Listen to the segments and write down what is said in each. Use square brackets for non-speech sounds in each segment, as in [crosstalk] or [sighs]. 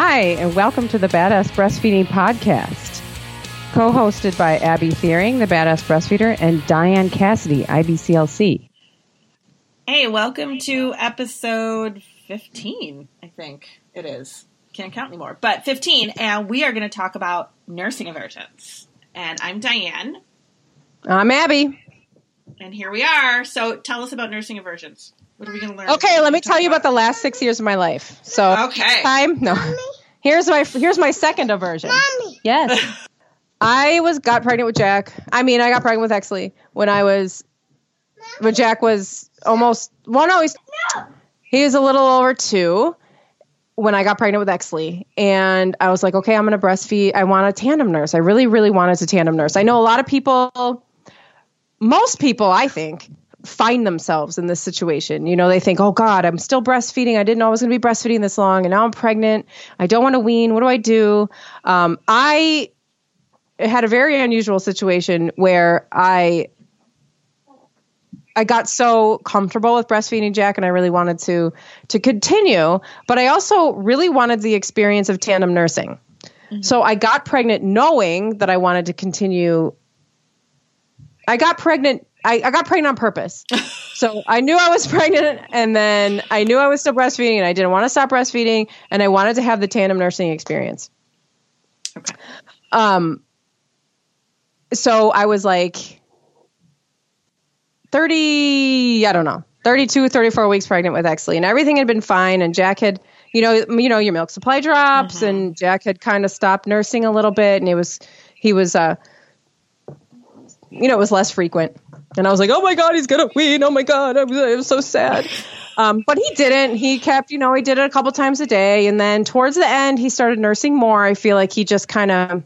Hi, and welcome to the Badass Breastfeeding Podcast, co hosted by Abby Theuring, the Badass Breastfeeder, and Diane Cassidy, IBCLC. Hey, welcome to episode 15, I think it is. Can't count anymore, but 15, and we are going to talk about nursing aversions. And I'm Diane, I'm Abby. and here we are. So tell us about nursing aversions. What are we going to learn? Okay, let me tell you about the last six years of my life. So, Okay. time no. [laughs] Here's my here's my second aversion. Yes, [laughs] I was got pregnant with Jack. I mean, I got pregnant with Exley when I was when Jack was almost well, no, he's he was a little over two when I got pregnant with Exley, and I was like, okay, I'm going to breastfeed. I want a tandem nurse. I really, really wanted a tandem nurse. I know a lot of people, most people, I think, find themselves in this situation. You know, they think, oh God, I'm still breastfeeding. I didn't know I was going to be breastfeeding this long, and now I'm pregnant. I don't want to wean. What do I do? Um, I had a very unusual situation where I I got so comfortable with breastfeeding Jack and I really wanted to to continue, but I also really wanted the experience of tandem nursing. So I got pregnant knowing that I wanted to continue I got pregnant I, I got pregnant on purpose. so I knew I was [laughs] pregnant and then I knew I was still breastfeeding and I didn't want to stop breastfeeding and I wanted to have the tandem nursing experience. Okay. Um so I was like 30, I don't know, 32, 34 weeks pregnant with Exley, and everything had been fine. And Jack had, you know, you know, your milk supply drops, and Jack had kind of stopped nursing a little bit, and it was, he was, uh, you know, it was less frequent. And I was like, oh my God, he's gonna wean. Oh my God, I was, I was so sad. Um, but he didn't. He kept, you know, he did it a couple times a day, and then towards the end, he started nursing more. I feel like he just kind of,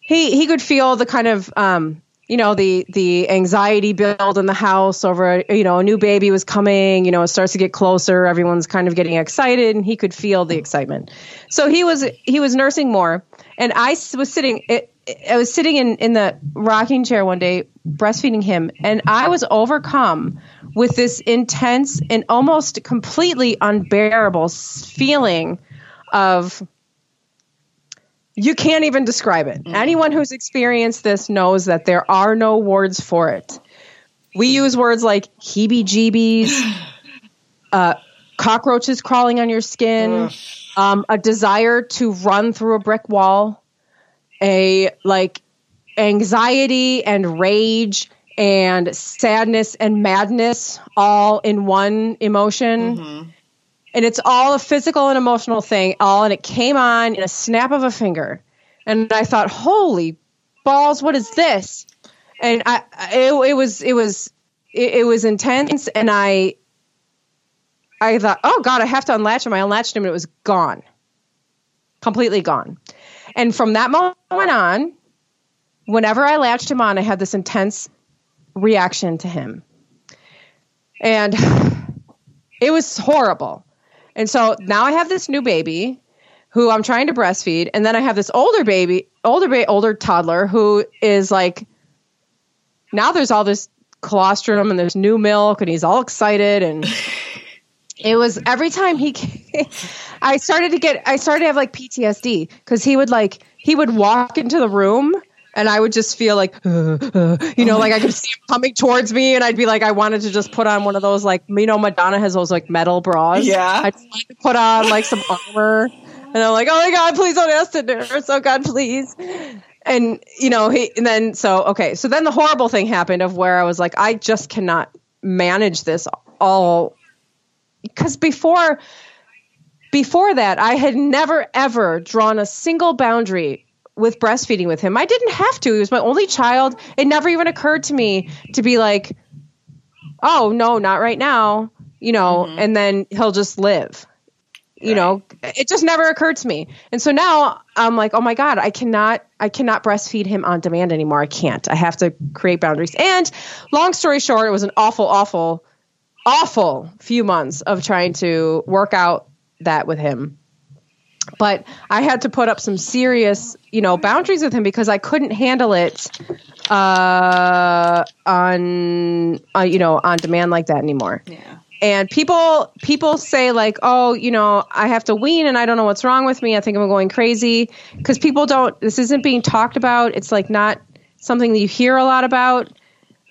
he he could feel the kind of um, you know the the anxiety build in the house over you know a new baby was coming you know it starts to get closer everyone's kind of getting excited and he could feel the excitement so he was he was nursing more and i was sitting it, i was sitting in in the rocking chair one day breastfeeding him and i was overcome with this intense and almost completely unbearable feeling of you can't even describe it. Anyone who's experienced this knows that there are no words for it. We use words like heebie jeebies, [sighs] uh, cockroaches crawling on your skin, um, a desire to run through a brick wall, a like anxiety and rage and sadness and madness all in one emotion. Mm-hmm. And it's all a physical and emotional thing all and it came on in a snap of a finger. And i thought holy balls what is this? And i it, it was it was it, it was intense and i i thought oh god i have to unlatch him i unlatched him and it was gone. Completely gone and from that moment on whenever i latched him on i had this intense reaction to him. And [sighs] it was horrible. And so now I have this new baby who I'm trying to breastfeed, and then I have this older baby, older ba- older toddler who is like now there's all this colostrum and there's new milk and he's all excited and [laughs] it was every time he came, [laughs] I started to get I started to have like PTSD because he would like he would walk into the room and I would just feel like uh, uh, you know like I could see him coming towards me and I'd be like I wanted to just put on one of those like you know Madonna has those like metal bras? Yeah. I just wanted to put on like some armor and I'm like oh my god please don't ask to nurse. Oh god please. And you know he and then so okay. So then the horrible thing happened of where I was like I just cannot manage this all because before before that I had never ever drawn a single boundary with breastfeeding with him. I didn't have to. He was my only child. It never even occurred to me to be like, "Oh, no, not right now." You know, mm-hmm. and then he'll just live. You know, it just never occurred to me. And so now I'm like, "Oh my god, I cannot I cannot breastfeed him on demand anymore. I can't. I have to create boundaries." And long story short, it was an awful awful awful few months of trying to work out that with him. But I had to put up some serious, you know, boundaries with him because I couldn't handle it uh, on, uh, you know, on demand like that anymore. Yeah. and people people say like oh you know i have to wean and i don't know what's wrong with me. I think i'm going crazy. Because people don't this isn't being talked about. It's like not something that you hear a lot about.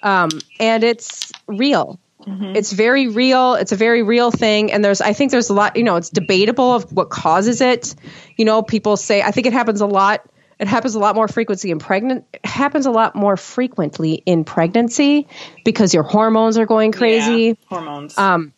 Um, and it's real mm-hmm. it's very real. It's a very real thing. And there's i think there's a lot you know it's debatable of what causes it. You know people say i think it happens a lot. It happens a lot more frequency in pregnant it happens a lot more frequently in pregnancy because your hormones are going crazy. Yeah, hormones. Um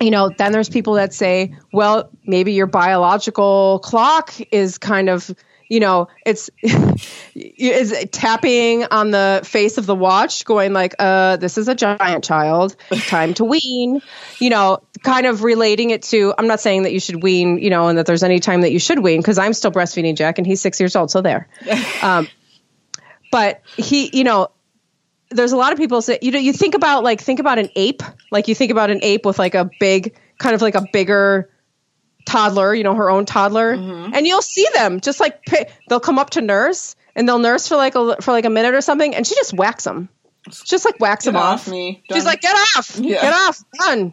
you know then there's people that say well maybe your biological clock is kind of you know, it's [laughs] is tapping on the face of the watch, going like, "Uh, this is a giant child. Time to wean." [laughs] You know, kind of relating it to. I'm not saying that you should wean, you know, and that there's any time that you should wean because I'm still breastfeeding Jack, and he's six years old, so there. [laughs] Um, but he, you know, there's a lot of people say, you know, you think about like think about an ape, like you think about an ape with like a big, kind of like a bigger toddler, you know, her own toddler, mm-hmm. and you'll see them just like they'll come up to nurse and they'll nurse for like a for like a minute or something, and she just whacks them, just like whacks get them off. off. Me. She's like, get off, yeah. get off, done.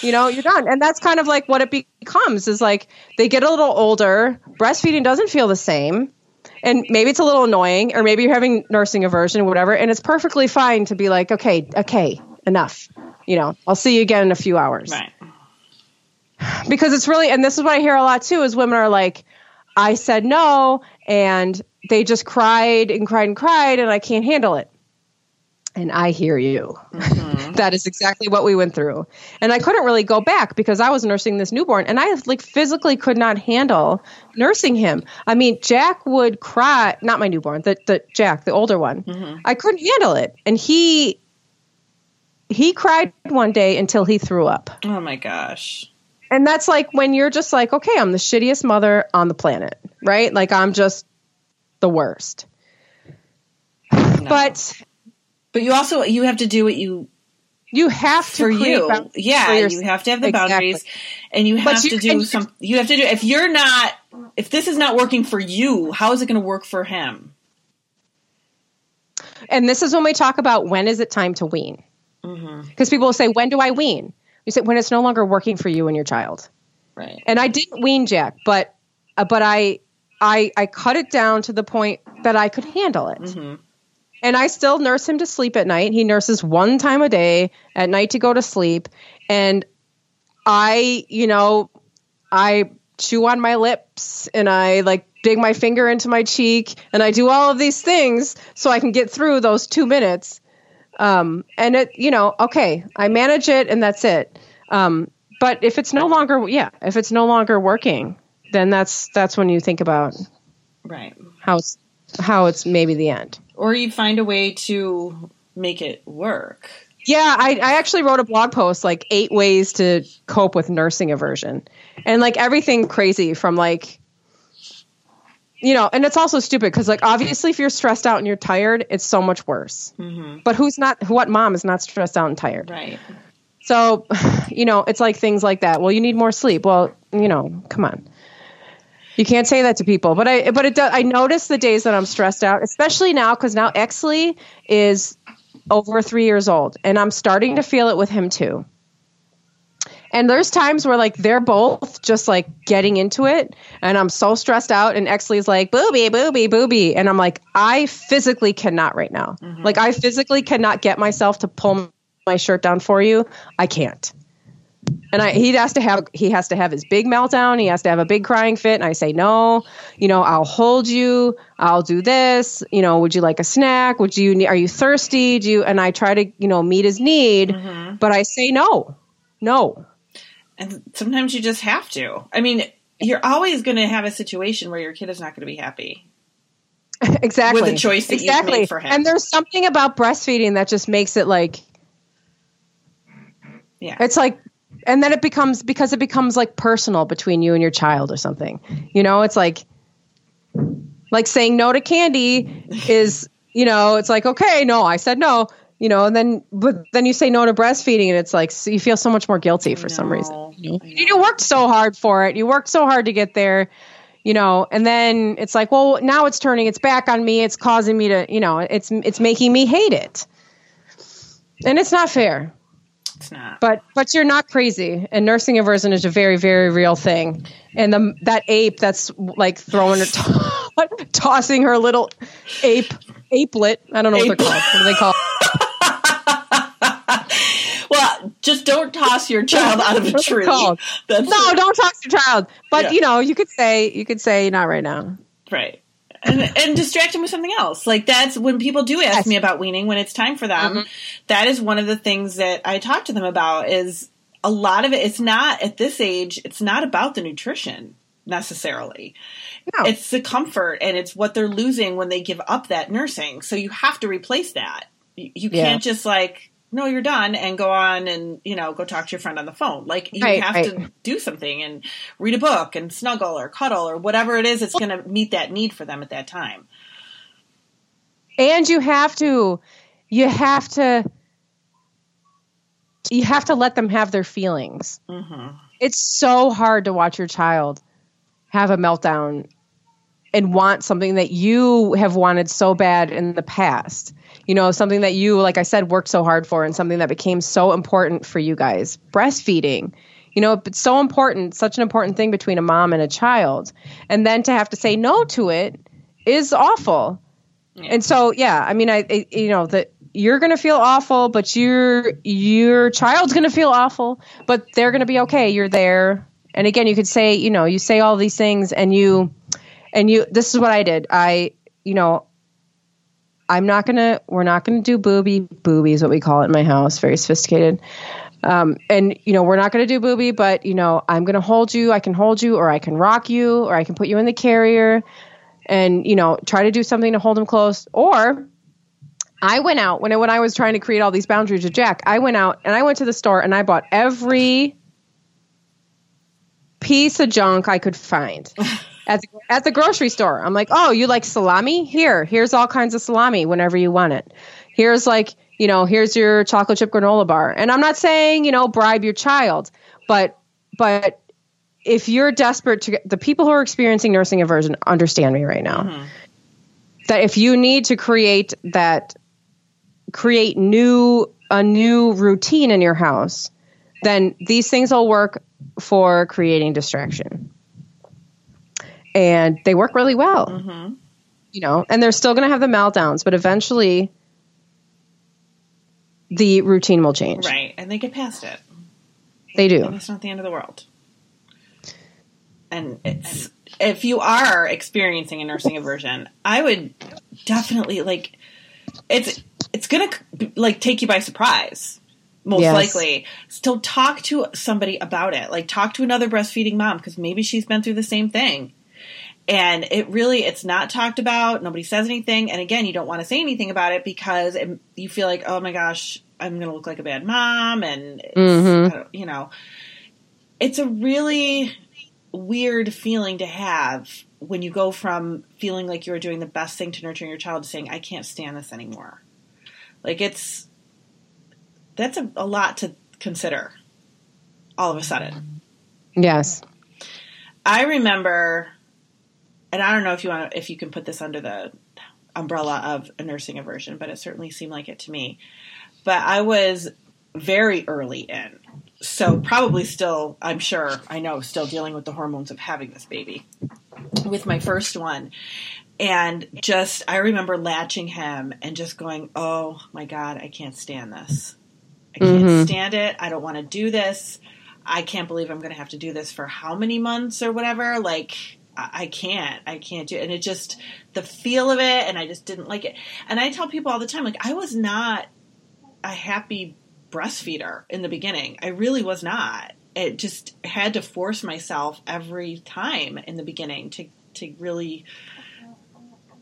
You know, you're done, and that's kind of like what it becomes. Is like they get a little older, breastfeeding doesn't feel the same. And maybe it's a little annoying, or maybe you're having nursing aversion, or whatever. And it's perfectly fine to be like, okay, okay, enough. You know, I'll see you again in a few hours. Right because it's really and this is what i hear a lot too is women are like i said no and they just cried and cried and cried and i can't handle it. And i hear you. Mm-hmm. [laughs] that is exactly what we went through. And i couldn't really go back because i was nursing this newborn and i like physically could not handle nursing him. I mean jack would cry not my newborn the, the jack the older one. Mm-hmm. i couldn't handle it. And he he cried one day until he threw up. Oh my gosh and that's like when you're just like, okay, I'm the shittiest mother on the planet, right? Like I'm just the worst. No. But but you also you have to do what you you have to for you yeah for you have to have the exactly. boundaries and you have you, to do some you have to do if you're not if this is not working for you how is it going to work for him and this is when we talk about when is it time to wean because mm-hmm. people will say when do i wean you said when it's no longer working for you and your child. Right. And I didn't wean Jack, but uh, but I I I cut it down to the point that I could handle it. Mm-hmm. And I still nurse him to sleep at night. He nurses one time a day at night to go to sleep. And I, you know, I chew on my lips and I like dig my finger into my cheek and I do all of these things so I can get through those two minutes. Um, and it, you know, okay, I manage it and that's it. Um, but if it's no longer, yeah, if it's no longer working, then that's that's when you think about right how it's, how it's maybe the end, or you find a way to make it work. Yeah, I, I actually wrote a blog post like eight ways to cope with nursing aversion, and like everything crazy from like you know, and it's also stupid because, like, obviously, if you're stressed out and you're tired, it's so much worse. Mm-hmm. But who's not? What mom is not stressed out and tired? Right. So, [sighs] you know, it's like things like that. Well, you need more sleep. Well, you know, come on. You can't say that to people, but I but it does. I notice the days that I'm stressed out, especially now because now Exley is over three years old, and I'm starting to feel it with him too. And there's times where like they're both just like getting into it, and I'm so stressed out. And Exley's like booby, booby, booby, and I'm like, I physically cannot right now. Mm-hmm. Like I physically cannot get myself to pull my shirt down for you. I can't. And I, he has to have he has to have his big meltdown. He has to have a big crying fit. And I say no. You know, I'll hold you. I'll do this. You know, would you like a snack? Would you? Need are you thirsty? Do you? And I try to you know meet his need, mm-hmm. but I say no, no and sometimes you just have to. I mean, you're always going to have a situation where your kid is not going to be happy. [laughs] exactly. With the choice that exactly. you've made for him. And there's something about breastfeeding that just makes it like Yeah. It's like and then it becomes because it becomes like personal between you and your child or something. You know, it's like like saying no to candy is, you know, it's like okay, no, I said no you know, and then but then you say no to breastfeeding, and it's like so you feel so much more guilty for some reason. You, know? you worked so hard for it. You worked so hard to get there, you know, and then it's like, well, now it's turning its back on me. It's causing me to, you know, it's it's making me hate it, and it's not fair. It's not. But but you're not crazy. And nursing aversion is a very very real thing. And the that ape that's like throwing her, [laughs] tossing her little ape apelet. I don't know ape. what they're called. What do they call? well, just don't toss your [laughs] child out of a tree. no, don't toss your child. But yeah. you know, you could say you could say not right now. Right and, and distract them with something else. Like that's when people do ask yes. me about weaning when it's time for them. Mm-hmm. That is one of the things that I talk to them about is a lot of it it's not at this age, it's not about the nutrition necessarily. No. It's the comfort and it's what they're losing when they give up that nursing. So you have to replace that. You, you yeah. can't just like no, you're done, and go on and you know go talk to your friend on the phone. Like you right, have right. to do something and read a book and snuggle or cuddle or whatever it is that's going to meet that need for them at that time. And you have to, you have to, you have to let them have their feelings. Mm-hmm. It's so hard to watch your child have a meltdown and want something that you have wanted so bad in the past you know, something that you, like I said, worked so hard for and something that became so important for you guys breastfeeding. You know, it's so important, such an important thing between a mom and a child. And then to have to say no to it is awful. Yeah. And so, yeah, I mean, I, I you know, that you're going to feel awful, but your your child's going to feel awful, but they're going to be okay. You're there. And again, you could say, you know, you say all these things and you and you this is what I did. I, you know, I'm not gonna. We're not gonna do booby. Booby is what we call it in my house. Very sophisticated. Um, and you know, we're not gonna do booby, but you know, I'm gonna hold you. I can hold you, or I can rock you, or I can put you in the carrier, and you know, try to do something to hold him close. Or I went out when when I was trying to create all these boundaries with Jack. I went out and I went to the store and I bought every piece of junk I could find. [laughs] at the, at the grocery store. I'm like, oh, you like salami? Here, here's all kinds of salami whenever you want it. Here's like, you know, here's your chocolate chip granola bar. And I'm not saying, you know, bribe your child, but, but if you're desperate to get the people who are experiencing nursing aversion understand me right now. Mm-hmm. That if you need to create that, create new, a new routine in your house, then these things will work for creating distraction and they work really well. Mm-hmm. You know, and they're still going to have the meltdowns, but eventually the routine will change. Right, and they get past it. They do. And it's not the end of the world. And it's if you are experiencing a nursing aversion, I would definitely like it's it's gonna like take you by surprise most yes. likely. Still talk to somebody about it. Like talk to another breastfeeding mom because maybe she's been through the same thing and it really it's not talked about. Nobody says anything. And again you don't want to say anything about it because it, you feel like oh my gosh i'm going to look like a bad mom. And mm-hmm. you know it's a really weird feeling to have when you go from feeling like you're doing the best thing to nurturing your child to saying i can't stand this anymore. Like it's that's a, a lot to consider all of a sudden. Yes. I remember and I don't know if you want if you can put this under the umbrella of a nursing aversion, but it certainly seemed like it to me. But I was very early in, so probably still, I'm sure, I know, still dealing with the hormones of having this baby with my first one. And just, I remember latching him and just going, oh my God, I can't stand this. I can't mm-hmm. stand it. I don't want to do this. I can't believe I'm going to have to do this for how many months or whatever. Like, I can't, I can't do it. And it just, the feel of it, and I just didn't like it. And I tell people all the time, like, I was not a happy breastfeeder in the beginning. I really was not. It just had to force myself every time in the beginning to, to really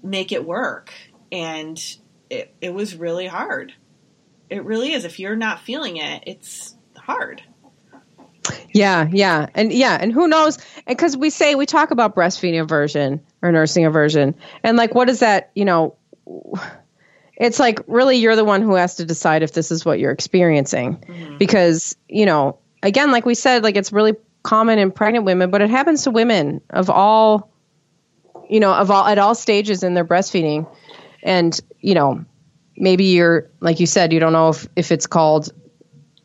make it work. And it, it was really hard. It really is. If you're not feeling it, it's hard. Yeah, yeah, and yeah, and who knows? And Because we say we talk about breastfeeding aversion or nursing aversion, and like, what is that? You know, it's like really you're the one who has to decide if this is what you're experiencing, mm-hmm. because you know, again, like we said, like it's really common in pregnant women, but it happens to women of all, you know, of all at all stages in their breastfeeding, and you know, maybe you're like you said, you don't know if if it's called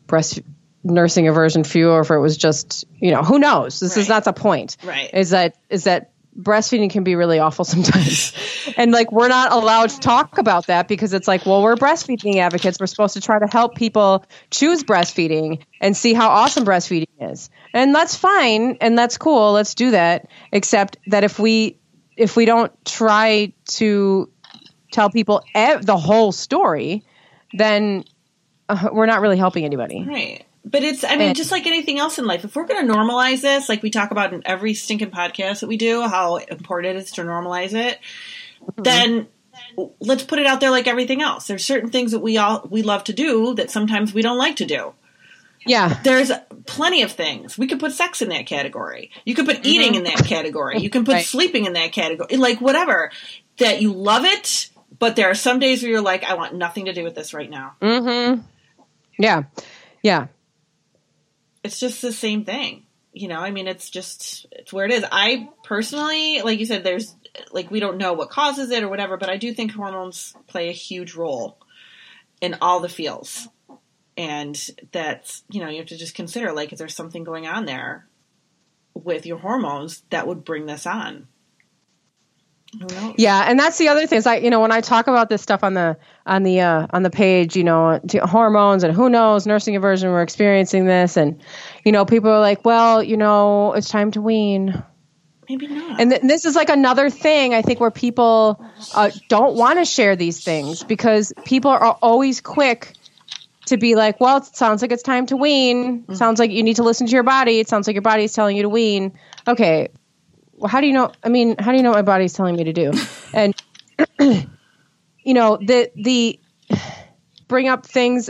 breast nursing aversion you or if it was just you know who knows? This Right. is not the point. Right. is that is that breastfeeding can be really awful [laughs] sometimes. And like we're not allowed to talk about that because it's like well we're breastfeeding advocates. We're supposed to try to help people choose breastfeeding and see how awesome breastfeeding is. And that's fine and that's cool. Let's do that. Except that if we if we don't try to tell people ev- the whole story then uh, we're not really helping anybody. Right. But it's, I mean, And- just like anything else in life, if we're going to normalize this, like we talk about in every stinking podcast that we do, how important it is to normalize it, then let's put it out there like everything else. There's certain things that we all, we love to do that sometimes we don't like to do. yeah There's plenty of things. We could put sex in that category. You could put eating in that category. You can put Right. sleeping in that category. Like whatever. That you love it, but there are some days where you're like, I want nothing to do with this right now. Mm-hmm. Yeah. Yeah. It's just the same thing. You know, I mean, it's just it's where it is. I personally, like you said, there's like we don't know what causes it or whatever, but I do think hormones play a huge role in all the feels, and that's you know you have to just consider like is there something going on there with your hormones that would bring this on? Yeah, and that's the other thing is I, you know, when I talk about this stuff on the on the uh, on the page, you know, to hormones and who knows, nursing aversion, we're experiencing this, and you know, people are like, well, you know, it's time to wean, Maybe not. and th- this is like another thing I think where people uh, don't want to share these things because people are always quick to be like, well, it sounds like it's time to wean. Sounds like you need to listen to your body. It sounds like your body is telling you to wean. Okay, well, how do you know? I mean, how do you know what my body's telling me to do? And [clears throat] you know, the the bring up things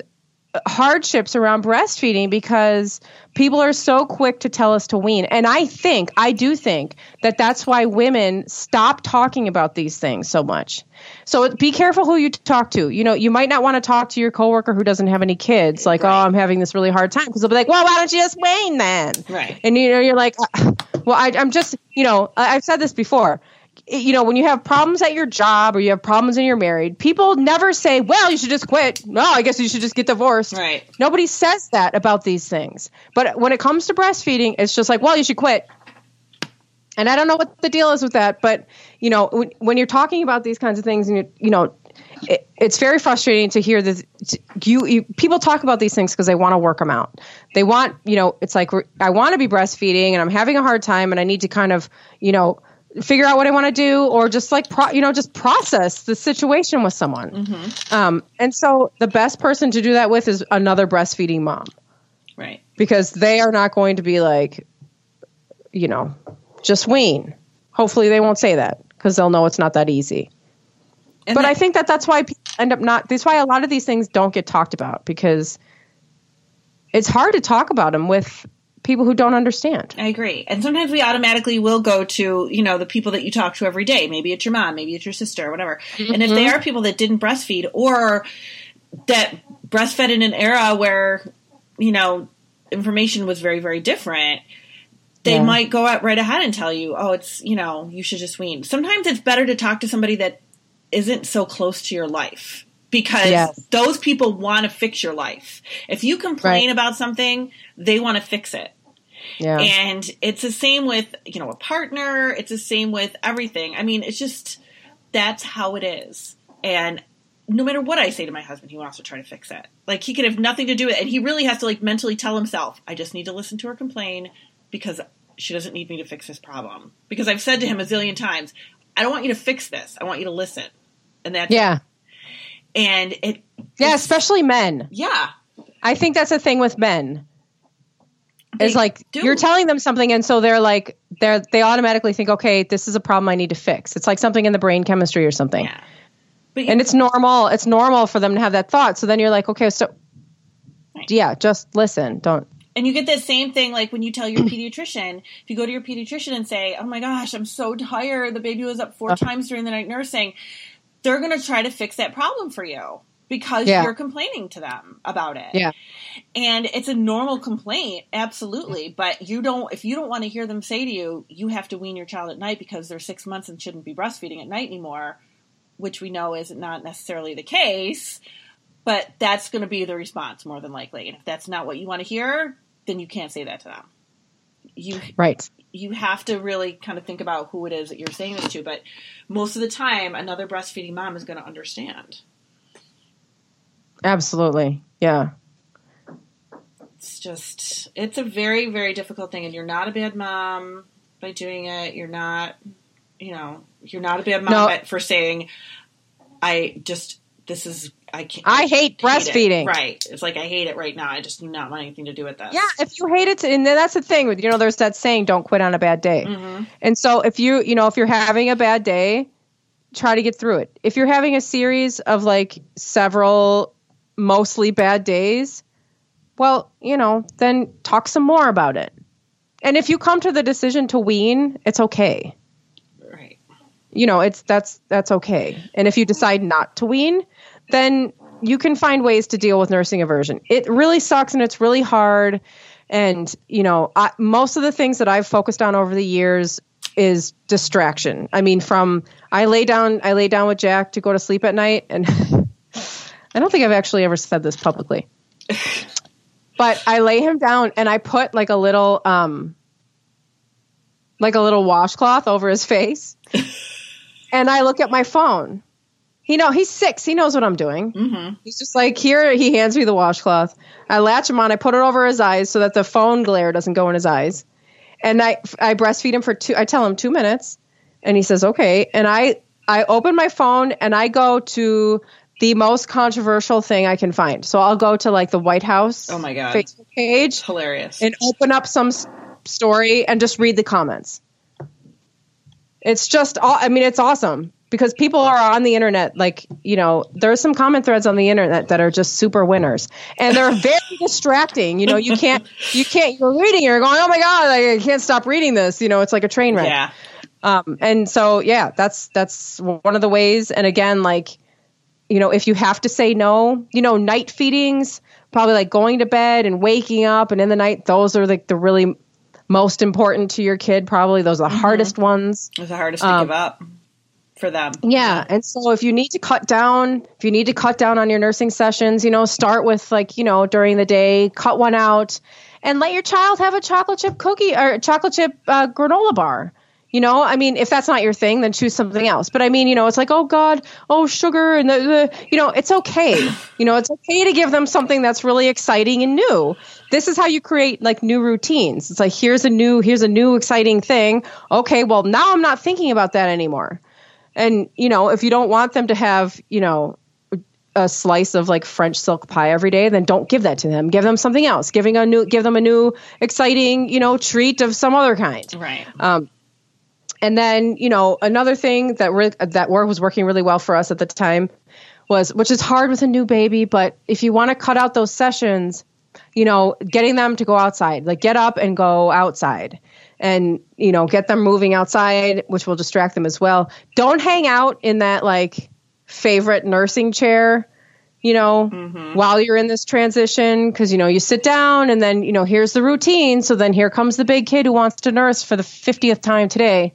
hardships around breastfeeding because people are so quick to tell us to wean. And I think, I do think that that's why women stop talking about these things so much. So be careful who you talk to. You know, you might not want to talk to your coworker who doesn't have any kids, like, Right. oh, I'm having this really hard time. Because they'll be like, well, why don't you just wean then? Right. And, you know, you're like, "Uh, well, I, I'm just, you know, I've said this before you know, when you have problems at your job or you have problems and you're married, people never say, well, you should just quit. No, I guess you should just get divorced. Right. Nobody says that about these things. But when it comes to breastfeeding, it's just like, well, you should quit. And I don't know what the deal is with that, but you know, when, when you're talking about these kinds of things, and you, you know, it, it's very frustrating to hear that You, you people talk about these things because they want to work them out. They want, you know, it's like I want to be breastfeeding, and I'm having a hard time, and I need to kind of, you know, figure out what I want to do, or just like, pro, you know, just process the situation with someone. Um, and so the best person to do that with is another breastfeeding mom Right. because they are not going to be like, you know, just wean. Hopefully, they won't say that because they'll know it's not that easy. And but that- I think that that's why people end up not. That's why a lot of these things don't get talked about because it's hard to talk about them with people who don't understand. I agree. And sometimes we automatically will go to, you know, the people that you talk to every day. Maybe it's your mom, maybe it's your sister, or whatever. And if they mm-hmm. are people that didn't breastfeed or that breastfed in an era where, you know, information was very, very different, they Yeah. might go out right ahead and tell you, oh, it's, you know, you should just wean. Sometimes it's better to talk to somebody that isn't so close to your life because Yes. those people want to fix your life. If you complain Right. about something, they want to fix it. Yeah. And it's the same with, you know, a partner. It's the same with everything. I mean, it's just, that's how it is. And no matter what I say to my husband, he wants to try to fix it. Like, he could have nothing to do with it. And he really has to, like, mentally tell himself, I just need to listen to her complain because she doesn't need me to fix this problem. Because I've said to him a zillion times, I don't want you to fix this. I want you to listen. And that's, yeah. And it, Yeah. Especially men. yeah. I think that's a thing with men. It's They like do. you're telling them something, and so they're like they're they automatically think, okay, this is a problem I need to fix. It's like something in the brain chemistry or something. Yeah. But and it's normal it's normal for them to have that thought so then you're like okay so Right. yeah just listen don't And you get the same thing like when you tell your [clears throat] pediatrician, if you go to your pediatrician and say, Oh my gosh, I'm so tired, the baby was up four uh-huh. times during the night nursing, they're gonna try to fix that problem for you because Yeah. you're complaining to them about it. yeah And it's a normal complaint, absolutely. But you don't if you don't want to hear them say to you, you have to wean your child at night because they're six months and shouldn't be breastfeeding at night anymore, which we know is not necessarily the case, but that's going to be the response more than likely. And if that's not what you want to hear, then you can't say that to them. You Right. you have to really kind of think about who it is that you're saying this to. But most of the time, another breastfeeding mom is going to understand. Absolutely. Yeah. It's just, it's a very, very difficult thing. And you're not a bad mom by doing it. You're not, you know, you're not a bad mom No. for saying, I just, this is, I can't. I hate it. breastfeeding. Right. It's like, I hate it right now. I just do not want anything to do with this. Yeah, if you hate it, and that's the thing. With you know, there's that saying, "Don't quit on a bad day." Mhm. And so, if you, you know, if you're having a bad day, try to get through it. If you're having a series of like several mostly bad days, well, you know, then talk some more about it. And if you come to the decision to wean, it's okay. Right. You know, it's that's that's okay. And if you decide not to wean, then you can find ways to deal with nursing aversion. It really sucks and it's really hard. And you know, I, most of the things that I've focused on over the years is distraction. I mean, from I lay down, I lay down with Jack to go to sleep at night, and [laughs] I don't think I've actually ever said this publicly, but I lay him down and I put like a little, um, like a little washcloth over his face, and I look at my phone. He know he's six. He knows what I'm doing. Mm-hmm. He's just like here. He hands me the washcloth. I latch him on. I put it over his eyes so that the phone glare doesn't go in his eyes. And I I breastfeed him for two. I tell him two minutes, and he says okay. And I I open my phone and I go to the most controversial thing I can find. So I'll go to like the White House Oh my God. Facebook page Hilarious. and open up some story and just read the comments. It's just, I mean, it's awesome because people are on the internet. Like, you know, there are some comment threads on the internet that are just super winners and they're very [laughs] distracting. You know, you can't, you can't, you're reading, you're going, oh my God, I can't stop reading this. You know, it's like a train wreck. yeah. Um, and so, yeah, that's that's one of the ways. And again, like, you know, if you have to say no, you know, night feedings, probably like going to bed and waking up and in the night, those are like the really most important to your kid. Probably those are the hardest ones. It was the hardest to Um, give up for them. Yeah. And so if you need to cut down, if you need to cut down on your nursing sessions, you know, start with like, you know, during the day, cut one out and let your child have a chocolate chip cookie or chocolate chip uh, granola bar. You know, I mean, if that's not your thing, then choose something else. But I mean, you know, it's like, oh God, oh sugar, and the, the you know, it's okay. You know, it's okay to give them something that's really exciting and new. This is how you create like new routines. It's like here's a new, here's a new exciting thing. Okay, well now I'm not thinking about that anymore. And you know, if you don't want them to have, you know, a slice of like French silk pie every day, then don't give that to them. Give them something else. Giving a new, give them a new exciting, you know, treat of some other kind. Right. Um, and then, you know, another thing that re- that work was working really well for us at the time was, which is hard with a new baby, but if you want to cut out those sessions, you know, getting them to go outside, like get up and go outside, and you know, get them moving outside, which will distract them as well. Don't hang out in that like favorite nursing chair you know, mm-hmm. while you're in this transition, because, you know, you sit down and then, you know, here's the routine. So then here comes the big kid who wants to nurse for the 50th time today.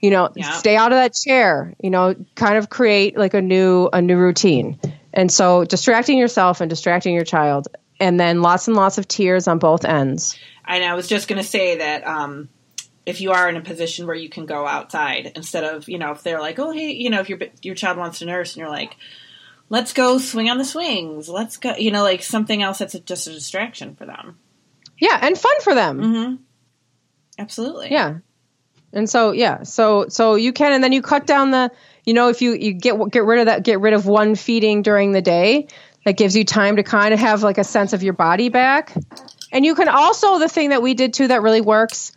You know, Yeah. stay out of that chair, you know, kind of create like a new, a new routine. And so distracting yourself and distracting your child and then lots and lots of tears on both ends. And I was just going to say that um, if you are in a position where you can go outside instead of, you know, if they're like, oh, hey, you know, if your your child wants to nurse and you're like, let's go swing on the swings, let's go, you know, like something else that's just a distraction for them. Yeah. And fun for them. Mm-hmm. Absolutely. Yeah. And so yeah, so so you can and then you cut down the you know if you you get get rid of that get rid of one feeding during the day that gives you time to kind of have like a sense of your body back. And you can also the thing that we did too that really works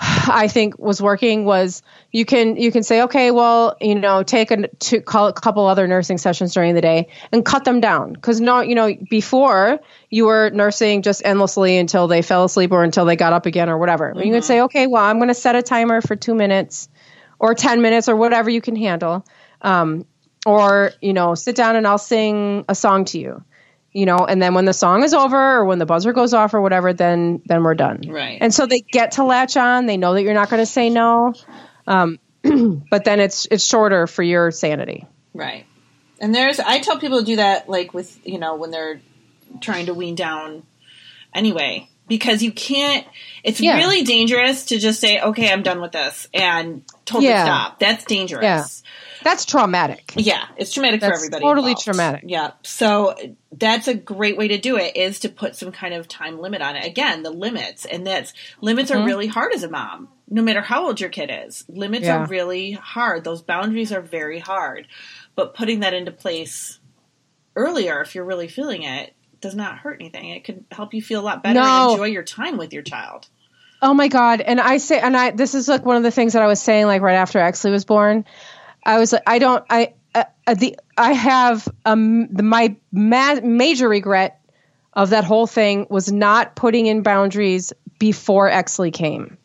I think was working was you can you can say okay well you know take a to call a couple other nursing sessions during the day and cut them down. Because no you know before you were nursing just endlessly until they fell asleep or until they got up again or whatever. You can say okay well I'm going to set a timer for two minutes or ten minutes or whatever you can handle. Um, or you know sit down and I'll sing a song to you you know and then when the song is over or when the buzzer goes off or whatever then then we're done Right. and so they get to latch on they know that you're not going to say no um, [clears throat] but then it's it's shorter for your sanity Right. And there's, I tell people to do that, like with, you know, when they're trying to wean down anyway, because you can't, it's Yeah. really dangerous to just say, okay, I'm done with this and totally Yeah. stop. That's dangerous. Yeah. That's traumatic. Yeah, it's traumatic for everybody. totally involved. traumatic. Yeah. So that's a great way to do it is to put some kind of time limit on it. Again, the limits. And that's limits Mm-hmm. are really hard as a mom, no matter how old your kid is. Limits Yeah. are really hard. Those boundaries are very hard. But putting that into place earlier, if you're really feeling it, does not hurt anything. It could help you feel a lot better No. and enjoy your time with your child. Oh my god! And I say, and I this is like one of the things that I was saying like right after Exley was born. I was like, I don't, I uh, uh, the I have um the, my ma- major regret of that whole thing was not putting in boundaries before Exley came.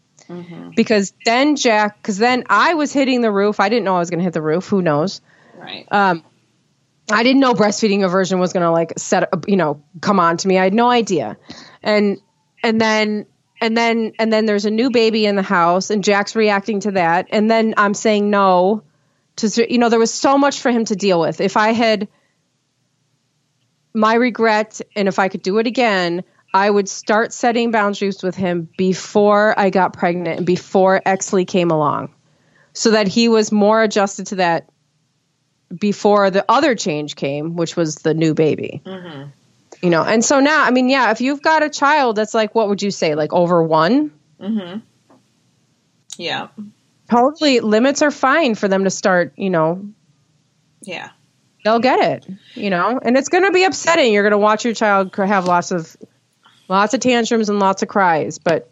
Because then Jack, because then I was hitting the roof. I didn't know I was going to hit the roof. Who knows? Right. Um, I didn't know breastfeeding aversion was going to like set, up, you know, come on to me. I had no idea. And, and then, and then, and then there's a new baby in the house and Jack's reacting to that. And then I'm saying no to, you know, there was so much for him to deal with. If I had my regret and if I could do it again, I would start setting boundaries with him before I got pregnant and before Exley came along so that he was more adjusted to that before the other change came, which was the new baby. Mm-hmm. You know, and so now, I mean, yeah, if you've got a child that's like, what would you say, like over one? Mm-hmm. Yeah. Totally, limits are fine for them to start. You know, Yeah. they'll get it. You know, and it's going to be upsetting. You're going to watch your child have lots of, lots of tantrums and lots of cries, but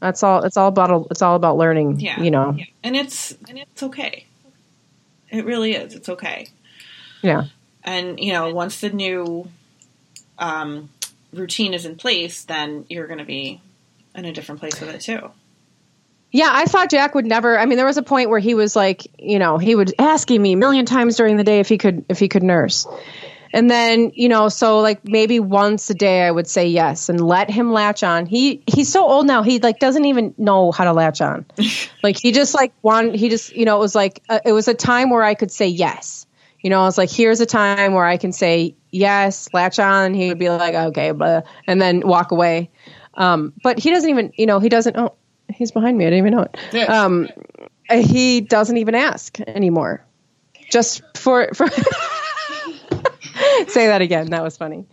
that's all. It's all about. It's all about learning. Yeah. You know. And it's and it's okay. It really is. It's okay. Yeah. And you know, once the new um, routine is in place, then you're going to be in a different place with it too. Yeah, I thought Jack would never. I mean, there was a point where he was like, you know, he would asking me a million times during the day if he could if he could nurse. And then, you know, so like maybe once a day I would say yes and let him latch on. He he's so old now. He like doesn't even know how to latch on. [laughs] like he just like one he just, you know, it was like uh, it was a time where I could say yes. You know, I was like here's a time where I can say yes, latch on. He would be like, "Okay, blah," and then walk away. Um, but he doesn't even, you know, he doesn't oh, he's behind me. I didn't even know it. Yeah. Um, he doesn't even ask anymore. Just for for [laughs] say that again. That was funny.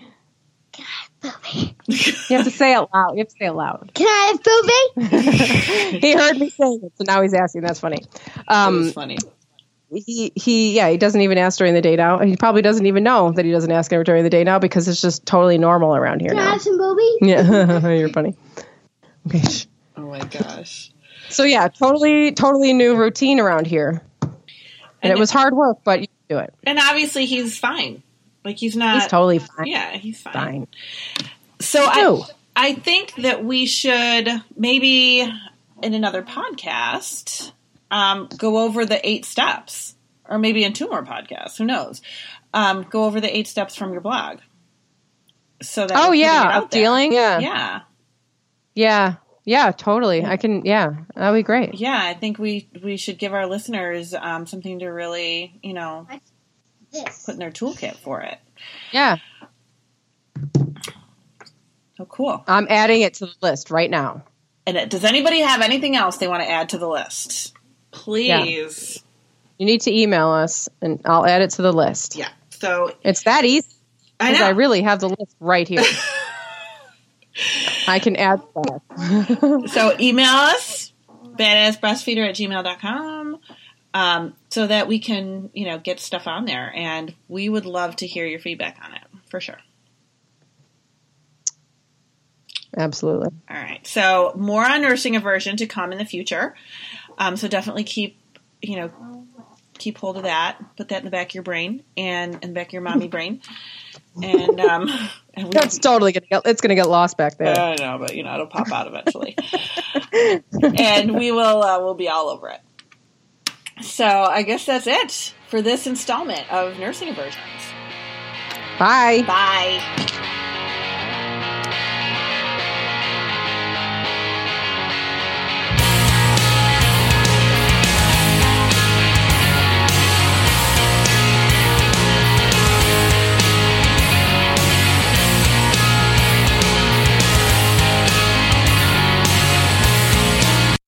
God, Booby. You have to say it loud. You have to say it loud. Can I have Bobby? [laughs] He heard me saying it, so now he's asking. That's funny. Um, was funny. he he yeah he doesn't even ask during the day now. He probably doesn't even know that he doesn't ask ever during the day now because it's just totally normal around here Can I have some Bobby? Yeah, [laughs] you're funny. Okay. Oh my gosh. So yeah, totally totally new routine around here, and, And it was hard work, but you do it. And obviously, he's fine. Like he's not. He's totally fine. Yeah, he's fine. Fine. So I. I think that we should maybe in another podcast um, go over the eight steps, or maybe in two more podcasts. Who knows? Um, go over the eight steps from your blog. So that Oh we can get yeah, out of there. dealing. Yeah. Yeah, Yeah. Yeah, totally. I can yeah, that'd be great. yeah. I think we we should give our listeners um, something to really you know This. put in their toolkit for it. Yeah. Oh, cool. I'm adding it to the list right now. And uh, does anybody have anything else they want to add to the list? Please. You need to email us and I'll add it to the list. Yeah. So It's that easy I because know. I really have the list right here. [laughs] I can add that. [laughs] so email us badassbreastfeeder at gmail.com um, so that we can you know get stuff on there and we would love to hear your feedback on it for sure Absolutely. all right so more on nursing aversion to come in the future um, so definitely keep you know keep hold of that put that in the back of your brain and in the back of your mommy brain and um [laughs] and we, That's totally gonna get it's gonna get lost back there. I know, but you know it'll pop out eventually, [laughs] and we will uh, we'll be all over it. So I guess that's it for this installment of Nursing Aversions. Bye. Bye.